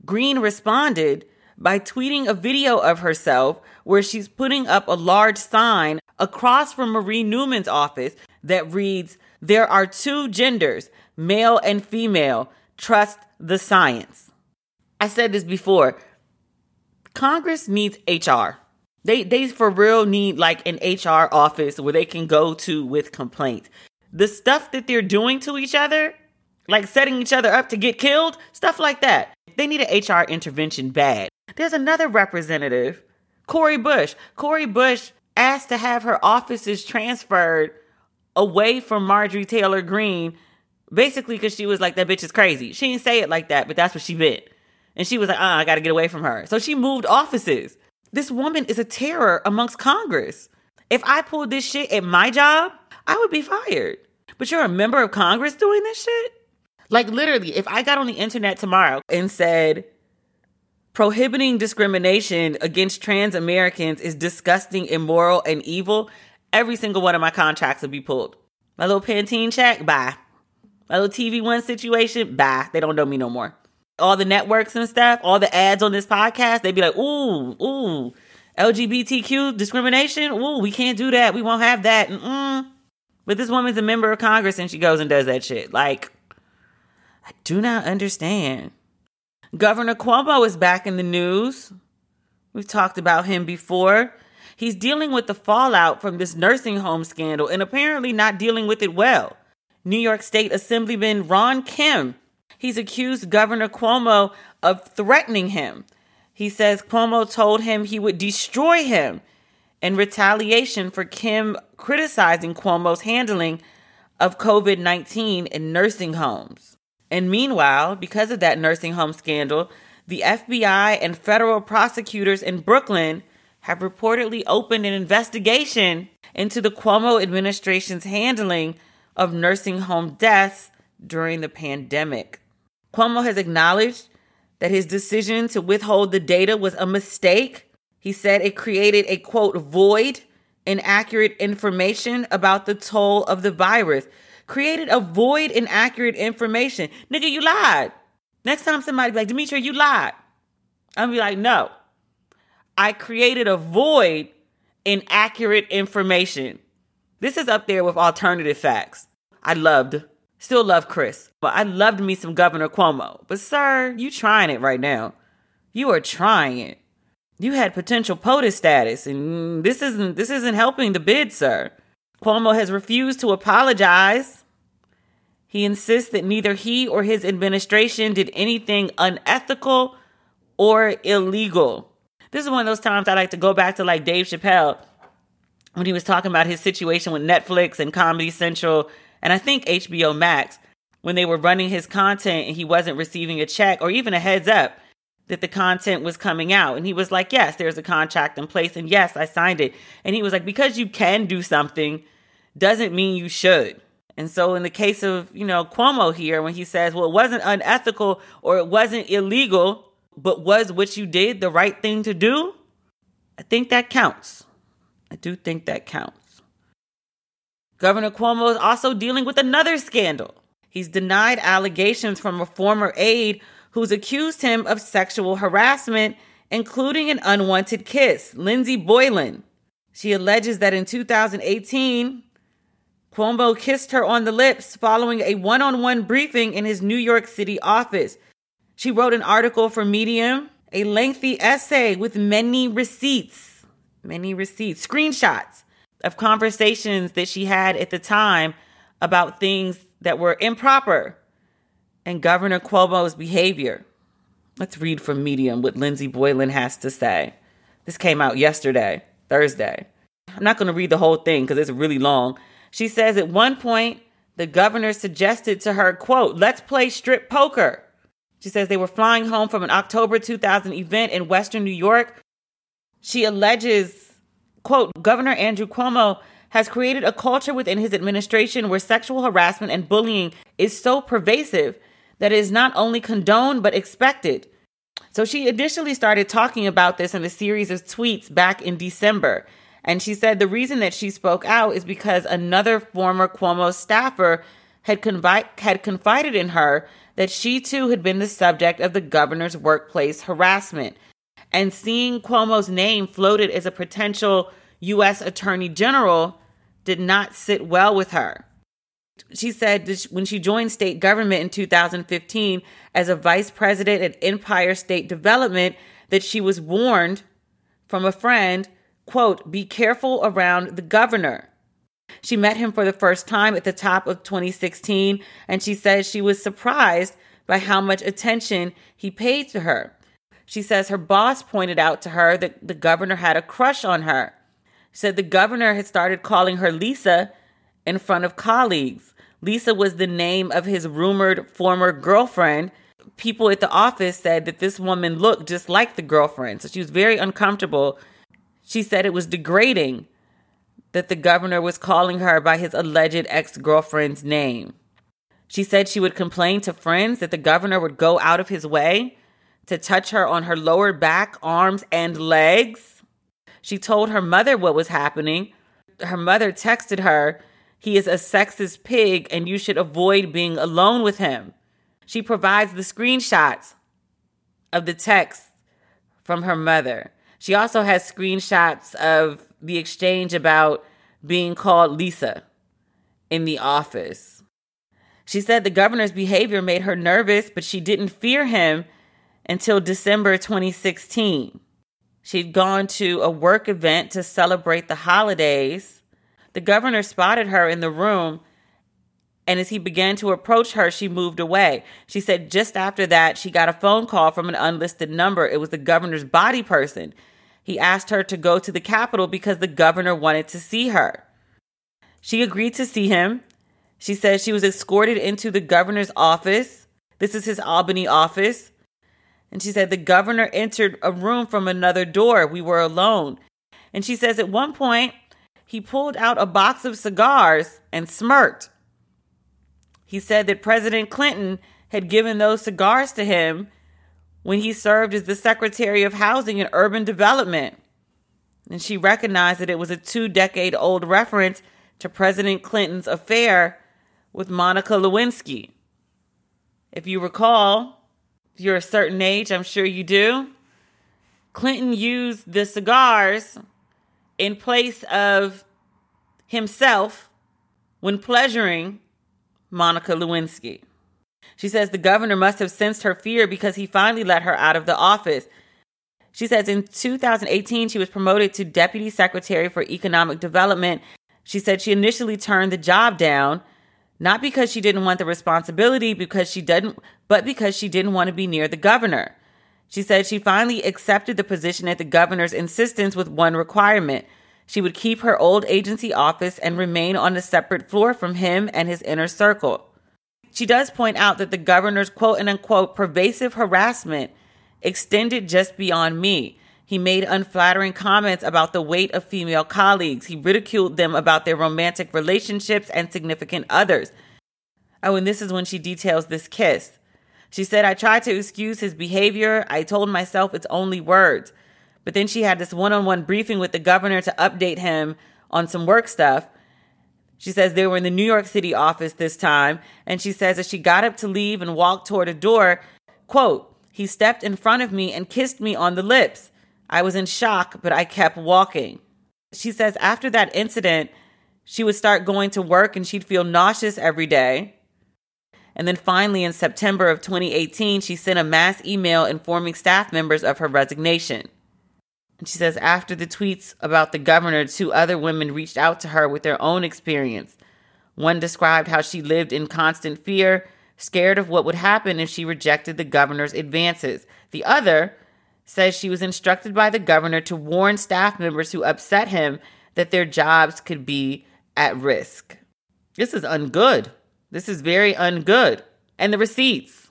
Speaker 2: Greene responded by tweeting a video of herself where she's putting up a large sign across from Marie Newman's office that reads, There are two genders, male and female. Trust the science. I said this before. Congress needs HR. They they for real need like an HR office where they can go to with complaints. The stuff that they're doing to each other, like setting each other up to get killed, stuff like that. They need an HR intervention bad. There's another representative, Cori Bush. Cori Bush asked to have her offices transferred away from Marjorie Taylor Greene, basically because she was like, that bitch is crazy. She didn't say it like that, but that's what she meant. And she was like, uh, I gotta get away from her. So she moved offices. This woman is a terror amongst Congress. If I pulled this shit at my job, I would be fired. But you're a member of Congress doing this shit? Like, literally, if I got on the internet tomorrow and said, prohibiting discrimination against trans Americans is disgusting, immoral, and evil, every single one of my contracts would be pulled. My little Pantene check, bye. My little TV One situation, bye. They don't know me no more all the networks and stuff, all the ads on this podcast, they'd be like, ooh, ooh, LGBTQ discrimination. Ooh, we can't do that. We won't have that. Mm-mm. But this woman's a member of Congress and she goes and does that shit. Like, I do not understand. Governor Cuomo is back in the news. We've talked about him before. He's dealing with the fallout from this nursing home scandal and apparently not dealing with it well. New York State Assemblyman Ron Kim He's accused Governor Cuomo of threatening him. He says Cuomo told him he would destroy him in retaliation for Kim criticizing Cuomo's handling of COVID 19 in nursing homes. And meanwhile, because of that nursing home scandal, the FBI and federal prosecutors in Brooklyn have reportedly opened an investigation into the Cuomo administration's handling of nursing home deaths during the pandemic. Cuomo has acknowledged that his decision to withhold the data was a mistake. He said it created a quote void in accurate information about the toll of the virus. Created a void in accurate information. Nigga, you lied. Next time somebody be like, Demetria, you lied. I'm be like, no. I created a void in accurate information. This is up there with alternative facts. I loved Still love Chris, but I loved me some Governor Cuomo. But sir, you trying it right now. You are trying it. You had potential POTUS status, and this isn't this isn't helping the bid, sir. Cuomo has refused to apologize. He insists that neither he or his administration did anything unethical or illegal. This is one of those times I like to go back to like Dave Chappelle when he was talking about his situation with Netflix and Comedy Central and I think HBO Max, when they were running his content and he wasn't receiving a check or even a heads up that the content was coming out. And he was like, Yes, there's a contract in place. And yes, I signed it. And he was like, Because you can do something doesn't mean you should. And so, in the case of, you know, Cuomo here, when he says, well, it wasn't unethical or it wasn't illegal, but was what you did the right thing to do, I think that counts. I do think that counts. Governor Cuomo is also dealing with another scandal. He's denied allegations from a former aide who's accused him of sexual harassment, including an unwanted kiss, Lindsey Boylan. She alleges that in 2018, Cuomo kissed her on the lips following a one on one briefing in his New York City office. She wrote an article for Medium, a lengthy essay with many receipts, many receipts, screenshots of conversations that she had at the time about things that were improper and Governor Cuomo's behavior. Let's read from Medium what Lindsey Boylan has to say. This came out yesterday, Thursday. I'm not going to read the whole thing because it's really long. She says at one point, the governor suggested to her, quote, let's play strip poker. She says they were flying home from an October 2000 event in Western New York. She alleges, quote, Governor Andrew Cuomo has created a culture within his administration where sexual harassment and bullying is so pervasive that it is not only condoned but expected. So she initially started talking about this in a series of tweets back in December. And she said the reason that she spoke out is because another former Cuomo staffer had, confi- had confided in her that she too had been the subject of the governor's workplace harassment. And seeing Cuomo's name floated as a potential U.S. Attorney General did not sit well with her. She said when she joined state government in 2015 as a vice president at Empire State Development that she was warned from a friend, quote, be careful around the governor. She met him for the first time at the top of 2016, and she says she was surprised by how much attention he paid to her. She says her boss pointed out to her that the governor had a crush on her. She said the governor had started calling her Lisa in front of colleagues. Lisa was the name of his rumored former girlfriend. People at the office said that this woman looked just like the girlfriend. So she was very uncomfortable. She said it was degrading that the governor was calling her by his alleged ex girlfriend's name. She said she would complain to friends that the governor would go out of his way to touch her on her lower back, arms, and legs. She told her mother what was happening. Her mother texted her he is a sexist pig and you should avoid being alone with him. She provides the screenshots of the text from her mother. She also has screenshots of the exchange about being called Lisa in the office. She said the governor's behavior made her nervous, but she didn't fear him until December 2016. She'd gone to a work event to celebrate the holidays the governor spotted her in the room, and as he began to approach her, she moved away. She said just after that, she got a phone call from an unlisted number. It was the governor's body person. He asked her to go to the Capitol because the governor wanted to see her. She agreed to see him. She said she was escorted into the governor's office. This is his Albany office. And she said the governor entered a room from another door. We were alone. And she says at one point, he pulled out a box of cigars and smirked. He said that President Clinton had given those cigars to him when he served as the Secretary of Housing and Urban Development. And she recognized that it was a two decade old reference to President Clinton's affair with Monica Lewinsky. If you recall, you're a certain age, I'm sure you do, Clinton used the cigars in place of himself when pleasuring Monica Lewinsky. She says the governor must have sensed her fear because he finally let her out of the office. She says in 2018, she was promoted to Deputy Secretary for Economic Development. She said she initially turned the job down, not because she didn't want the responsibility, because she didn't, but because she didn't want to be near the governor. She said she finally accepted the position at the governor's insistence with one requirement. She would keep her old agency office and remain on a separate floor from him and his inner circle. She does point out that the governor's quote and unquote pervasive harassment extended just beyond me. He made unflattering comments about the weight of female colleagues. He ridiculed them about their romantic relationships and significant others. Oh, and this is when she details this kiss. She said, I tried to excuse his behavior. I told myself it's only words. But then she had this one on one briefing with the governor to update him on some work stuff. She says they were in the New York City office this time. And she says as she got up to leave and walked toward a door, quote, he stepped in front of me and kissed me on the lips. I was in shock, but I kept walking. She says after that incident, she would start going to work and she'd feel nauseous every day. And then finally, in September of 2018, she sent a mass email informing staff members of her resignation. And she says after the tweets about the governor, two other women reached out to her with their own experience. One described how she lived in constant fear, scared of what would happen if she rejected the governor's advances. The other says she was instructed by the governor to warn staff members who upset him that their jobs could be at risk. This is ungood. This is very ungood. And the receipts.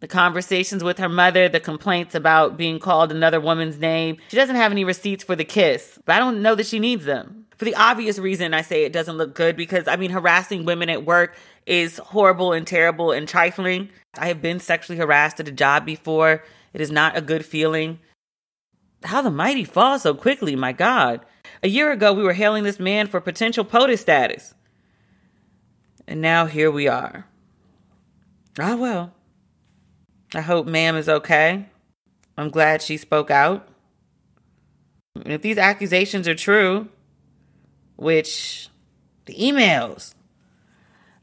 Speaker 2: The conversations with her mother, the complaints about being called another woman's name. She doesn't have any receipts for the kiss, but I don't know that she needs them. For the obvious reason, I say it doesn't look good because, I mean, harassing women at work is horrible and terrible and trifling. I have been sexually harassed at a job before. It is not a good feeling. How the mighty fall so quickly, my God. A year ago, we were hailing this man for potential POTUS status. And now here we are. Ah, well. I hope ma'am is okay. I'm glad she spoke out. And if these accusations are true, which the emails,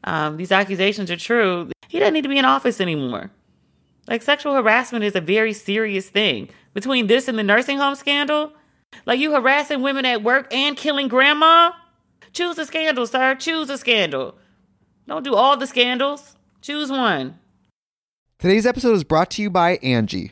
Speaker 2: um, these accusations are true, he doesn't need to be in office anymore. Like, sexual harassment is a very serious thing. Between this and the nursing home scandal, like you harassing women at work and killing grandma? Choose a scandal, sir. Choose a scandal. Don't do all the scandals. Choose one.
Speaker 1: Today's episode is brought to you by Angie.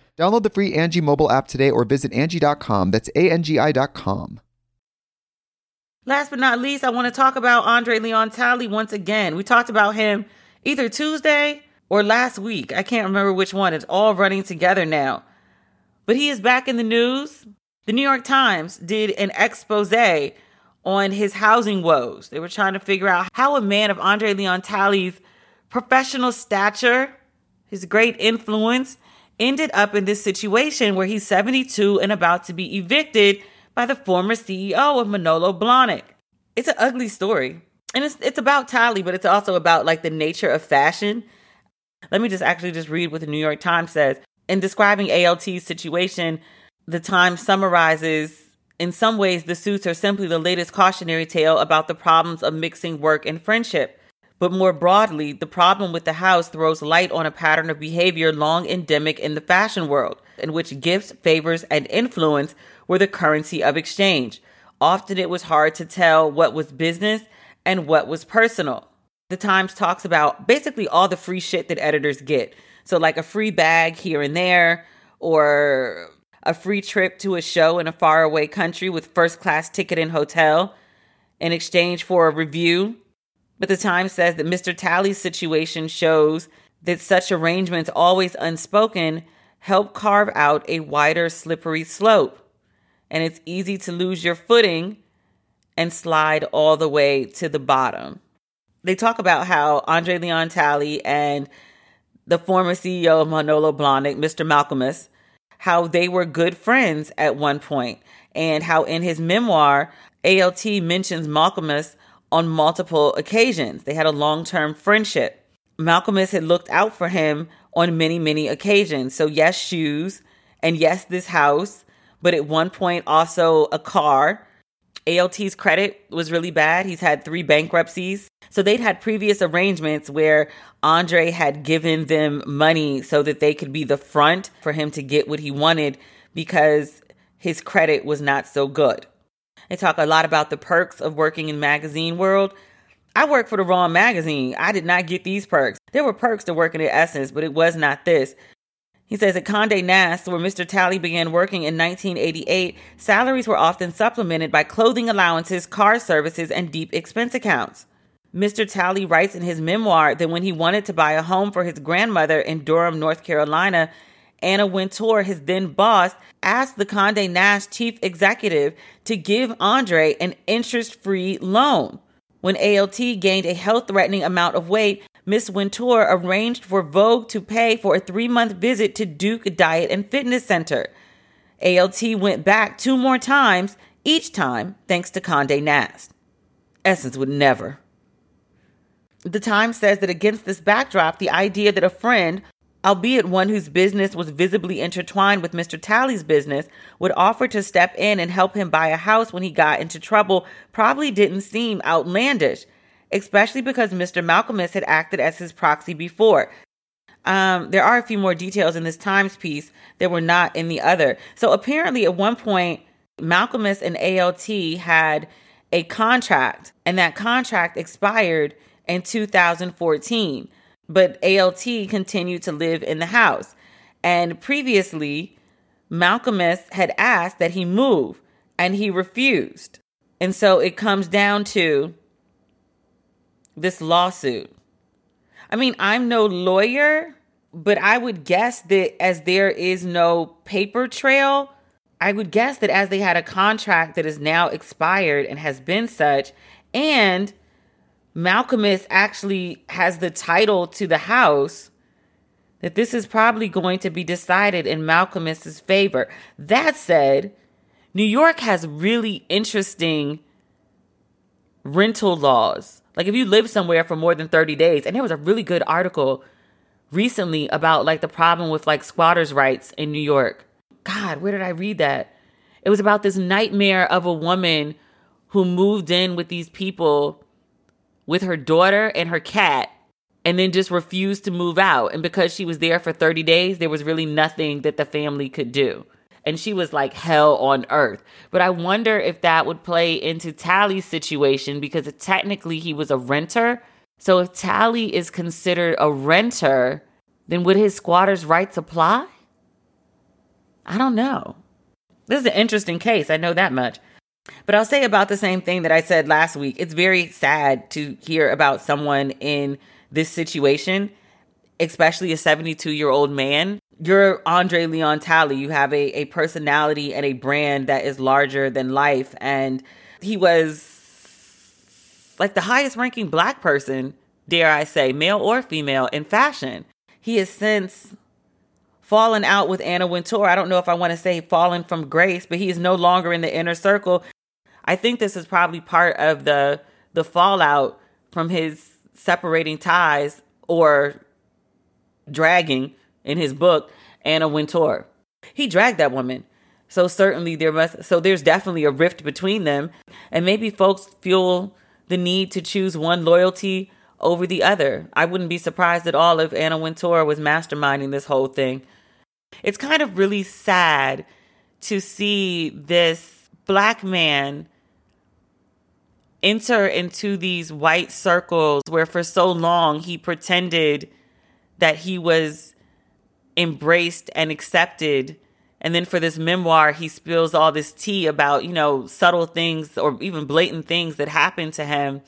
Speaker 1: Download the free Angie mobile app today or visit Angie.com. That's A-N-G-I dot com.
Speaker 2: Last but not least, I want to talk about Andre Leon Talley once again. We talked about him either Tuesday or last week. I can't remember which one. It's all running together now. But he is back in the news. The New York Times did an expose on his housing woes. They were trying to figure out how a man of Andre Leon Talley's professional stature, his great influence, ended up in this situation where he's 72 and about to be evicted by the former CEO of Manolo Blahnik. It's an ugly story. And it's it's about Talley, but it's also about like the nature of fashion. Let me just actually just read what the New York Times says. In describing ALT's situation, the Times summarizes in some ways the suits are simply the latest cautionary tale about the problems of mixing work and friendship. But more broadly, the problem with the house throws light on a pattern of behavior long endemic in the fashion world, in which gifts, favors, and influence were the currency of exchange. Often it was hard to tell what was business and what was personal. The Times talks about basically all the free shit that editors get. So, like a free bag here and there, or a free trip to a show in a faraway country with first class ticket and hotel in exchange for a review but the Times says that Mr. Talley's situation shows that such arrangements, always unspoken, help carve out a wider, slippery slope. And it's easy to lose your footing and slide all the way to the bottom. They talk about how Andre Leon Talley and the former CEO of Manolo Blahnik, Mr. Malkemus, how they were good friends at one point, and how in his memoir, ALT mentions Malkemus on multiple occasions. They had a long term friendship. Malkemus had looked out for him on many, many occasions. So, yes, shoes, and yes, this house, but at one point also a car. ALT's credit was really bad. He's had three bankruptcies. So they'd had previous arrangements where Andre had given them money so that they could be the front for him to get what he wanted because his credit was not so good. They talk a lot about the perks of working in magazine world. I work for the wrong magazine. I did not get these perks. There were perks to working at Essence, but it was not this. He says at Conde Nast, where Mr. Talley began working in 1988, salaries were often supplemented by clothing allowances, car services, and deep expense accounts. Mr. Talley writes in his memoir that when he wanted to buy a home for his grandmother in Durham, North Carolina, Anna Wintour, his then boss, asked the Conde Nast chief executive to give Andre an interest free loan. When ALT gained a health threatening amount of weight, Miss Wintour arranged for Vogue to pay for a three month visit to Duke Diet and Fitness Center. ALT went back two more times, each time thanks to Conde Nast. Essence would never. The Times says that against this backdrop, the idea that a friend, albeit one whose business was visibly intertwined with Mr. Talley's business, would offer to step in and help him buy a house when he got into trouble probably didn't seem outlandish, especially because Mr. Malkemus had acted as his proxy before. Um, there are a few more details in this Times piece that were not in the other. So apparently, at one point, Malkemus and ALT had a contract, and that contract expired in 2014 but ALT continued to live in the house. And previously, Malcolm Malkemus had asked that he move, and he refused. And so it comes down to this lawsuit. I mean, I'm no lawyer, but I would guess that as there is no paper trail, I would guess that as they had a contract that is now expired and has been such, and Malkemus actually has the title to the house, that this is probably going to be decided in Malkemus's favor. That said, New York has really interesting rental laws. Like if you live somewhere for more than 30 days, and there was a really good article recently about like the problem with like squatters' rights in New York. God, where did I read that? It was about this nightmare of a woman who moved in with these people with her daughter and her cat and then just refused to move out. And because she was there for 30 days, there was really nothing that the family could do. And she was like hell on earth. But I wonder if that would play into Talley's situation because technically he was a renter. So if Tally is considered a renter, then would his squatter's rights apply? I don't know. This is an interesting case. I know that much. But I'll say about the same thing that I said last week. It's very sad to hear about someone in this situation, especially a 72 year old man. You're Andre Leon Talley. You have a, a personality and a brand that is larger than life. And he was like the highest ranking black person, dare I say, male or female, in fashion. He has since fallen out with Anna Wintour. I don't know if I want to say fallen from grace, but he is no longer in the inner circle. I think this is probably part of the the fallout from his separating ties or dragging in his book Anna Wintour. He dragged that woman. So certainly there must so there's definitely a rift between them and maybe folks feel the need to choose one loyalty over the other. I wouldn't be surprised at all if Anna Wintour was masterminding this whole thing. It's kind of really sad to see this black man enter into these white circles where for so long he pretended that he was embraced and accepted. And then for this memoir, he spills all this tea about, you know, subtle things or even blatant things that happened to him.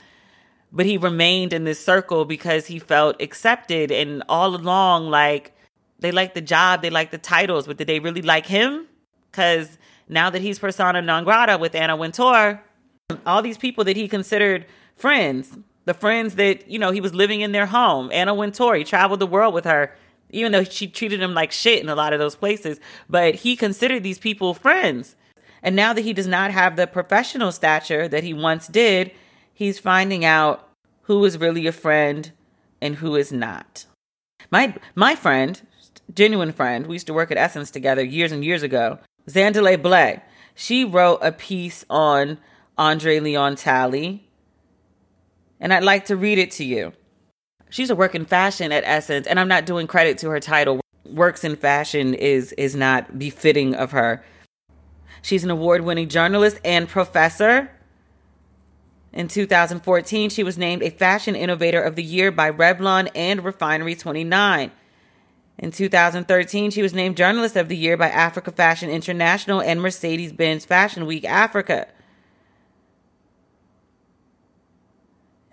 Speaker 2: But he remained in this circle because he felt accepted. And all along, like, they like the job, they like the titles, but did they really like him? Because now that he's persona non grata with Anna Wintour, all these people that he considered friends, the friends that, you know, he was living in their home, Anna Wintour, he traveled the world with her, even though she treated him like shit in a lot of those places, but he considered these people friends. And now that he does not have the professional stature that he once did, he's finding out who is really a friend and who is not. My my friend, genuine friend. We used to work at Essence together years and years ago. Zandile Blay. She wrote a piece on Andre Leon Talley, and I'd like to read it to you. She's a work in fashion at Essence, and I'm not doing credit to her title. Works in fashion is is not befitting of her. She's an award-winning journalist and professor. In 2014, she was named a Fashion Innovator of the Year by Revlon and Refinery 29. In 2013, she was named Journalist of the Year by Africa Fashion International and Mercedes Benz Fashion Week Africa.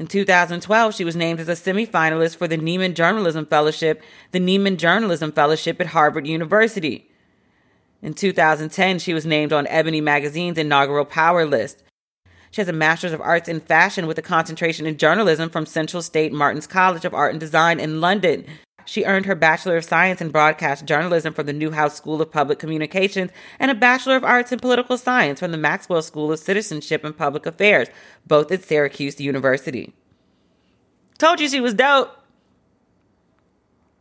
Speaker 2: In 2012, she was named as a semifinalist for the Nieman Journalism Fellowship, the Nieman Journalism Fellowship at Harvard University. In 2010, she was named on Ebony Magazine's inaugural Power List. She has a Master's of Arts in Fashion with a concentration in journalism from Central Saint Martin's College of Art and Design in London. She earned her Bachelor of Science in Broadcast Journalism from the Newhouse School of Public Communications and a Bachelor of Arts in Political Science from the Maxwell School of Citizenship and Public Affairs, both at Syracuse University. Told you she was dope.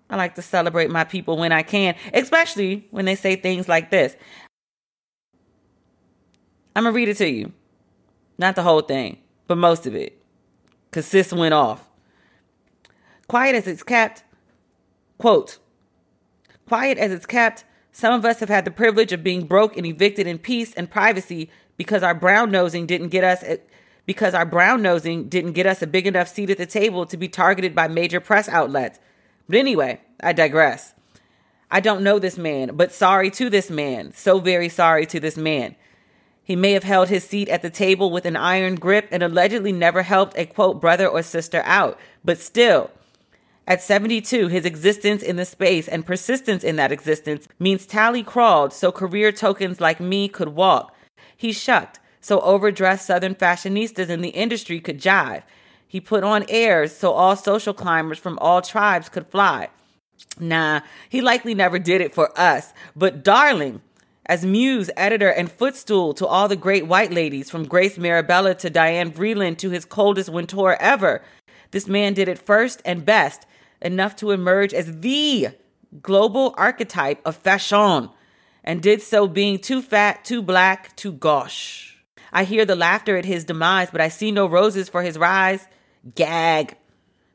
Speaker 2: I like to celebrate my people when I can, especially when they say things like this. I'm going to read it to you. Not the whole thing, but most of it. Because sis went off. Quiet as it's kept, Quote Quiet as it's kept, some of us have had the privilege of being broke and evicted in peace and privacy because our brown nosing didn't get us because our brown nosing didn't get us a big enough seat at the table to be targeted by major press outlets. But anyway, I digress. I don't know this man, but sorry to this man. So very sorry to this man. He may have held his seat at the table with an iron grip and allegedly never helped a quote brother or sister out. But still, at 72, his existence in the space and persistence in that existence means Talley crawled so career tokens like me could walk. He shucked so overdressed Southern fashionistas in the industry could jive. He put on airs so all social climbers from all tribes could fly. Nah, he likely never did it for us, but darling, as muse, editor, and footstool to all the great white ladies, from Grace Mirabella to Diane Vreeland to his coldest winter ever, this man did it first and best enough to emerge as the global archetype of fashion and did so being too fat, too black, too gauche. I hear the laughter at his demise, but I see no roses for his rise. Gag.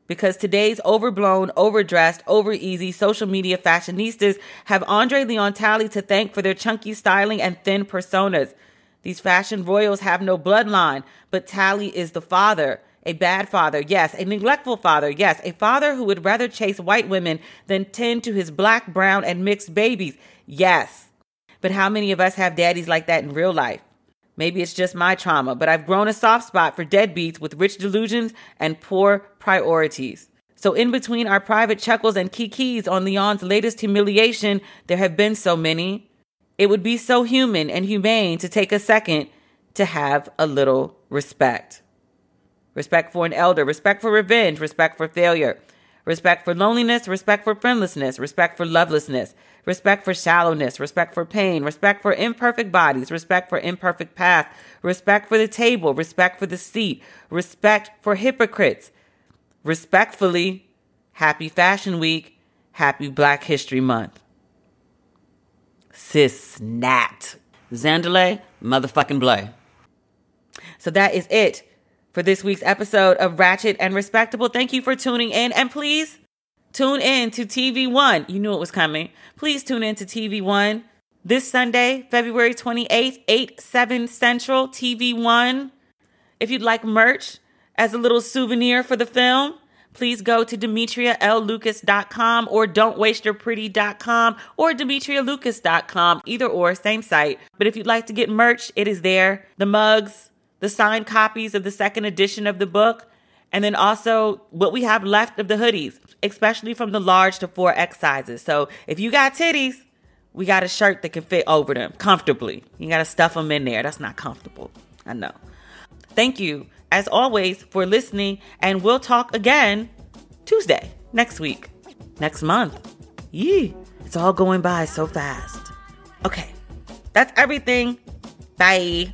Speaker 2: Because today's overblown, overdressed, overeasy social media fashionistas have Andre Leon Talley to thank for their chunky styling and thin personas. These fashion royals have no bloodline, but Talley is the father a bad father, yes. A neglectful father, yes. A father who would rather chase white women than tend to his black, brown, and mixed babies, yes. But how many of us have daddies like that in real life? Maybe it's just my trauma, but I've grown a soft spot for deadbeats with rich delusions and poor priorities. So, in between our private chuckles and kikis on Leon's latest humiliation, there have been so many. It would be so human and humane to take a second to have a little respect respect for an elder, respect for revenge, respect for failure, respect for loneliness, respect for friendlessness, respect for lovelessness, respect for shallowness, respect for pain, respect for imperfect bodies, respect for imperfect path, respect for the table, respect for the seat, respect for hypocrites. Respectfully, happy Fashion Week, happy Black History Month. Sis Nat. Zandile, motherfucking Blay. So that is it for this week's episode of Ratchet and Respectable. Thank you for tuning in. And please tune in to TV One. You knew it was coming. Please tune in to TV One this Sunday, February 28th, 8, 7 Central, TV One. If you'd like merch as a little souvenir for the film, please go to demetrialucas.com or don'twasteyourpretty.com or demetrialucas.com. Either or, same site. But if you'd like to get merch, it is there. The mugs, the signed copies of the second edition of the book, and then also what we have left of the hoodies, especially from the large to 4X sizes. So if you got titties, we got a shirt that can fit over them comfortably. You got to stuff them in there. That's not comfortable. I know. Thank you, as always, for listening, and we'll talk again Tuesday next week, next month. Yee, it's all going by so fast. Okay, that's everything. Bye.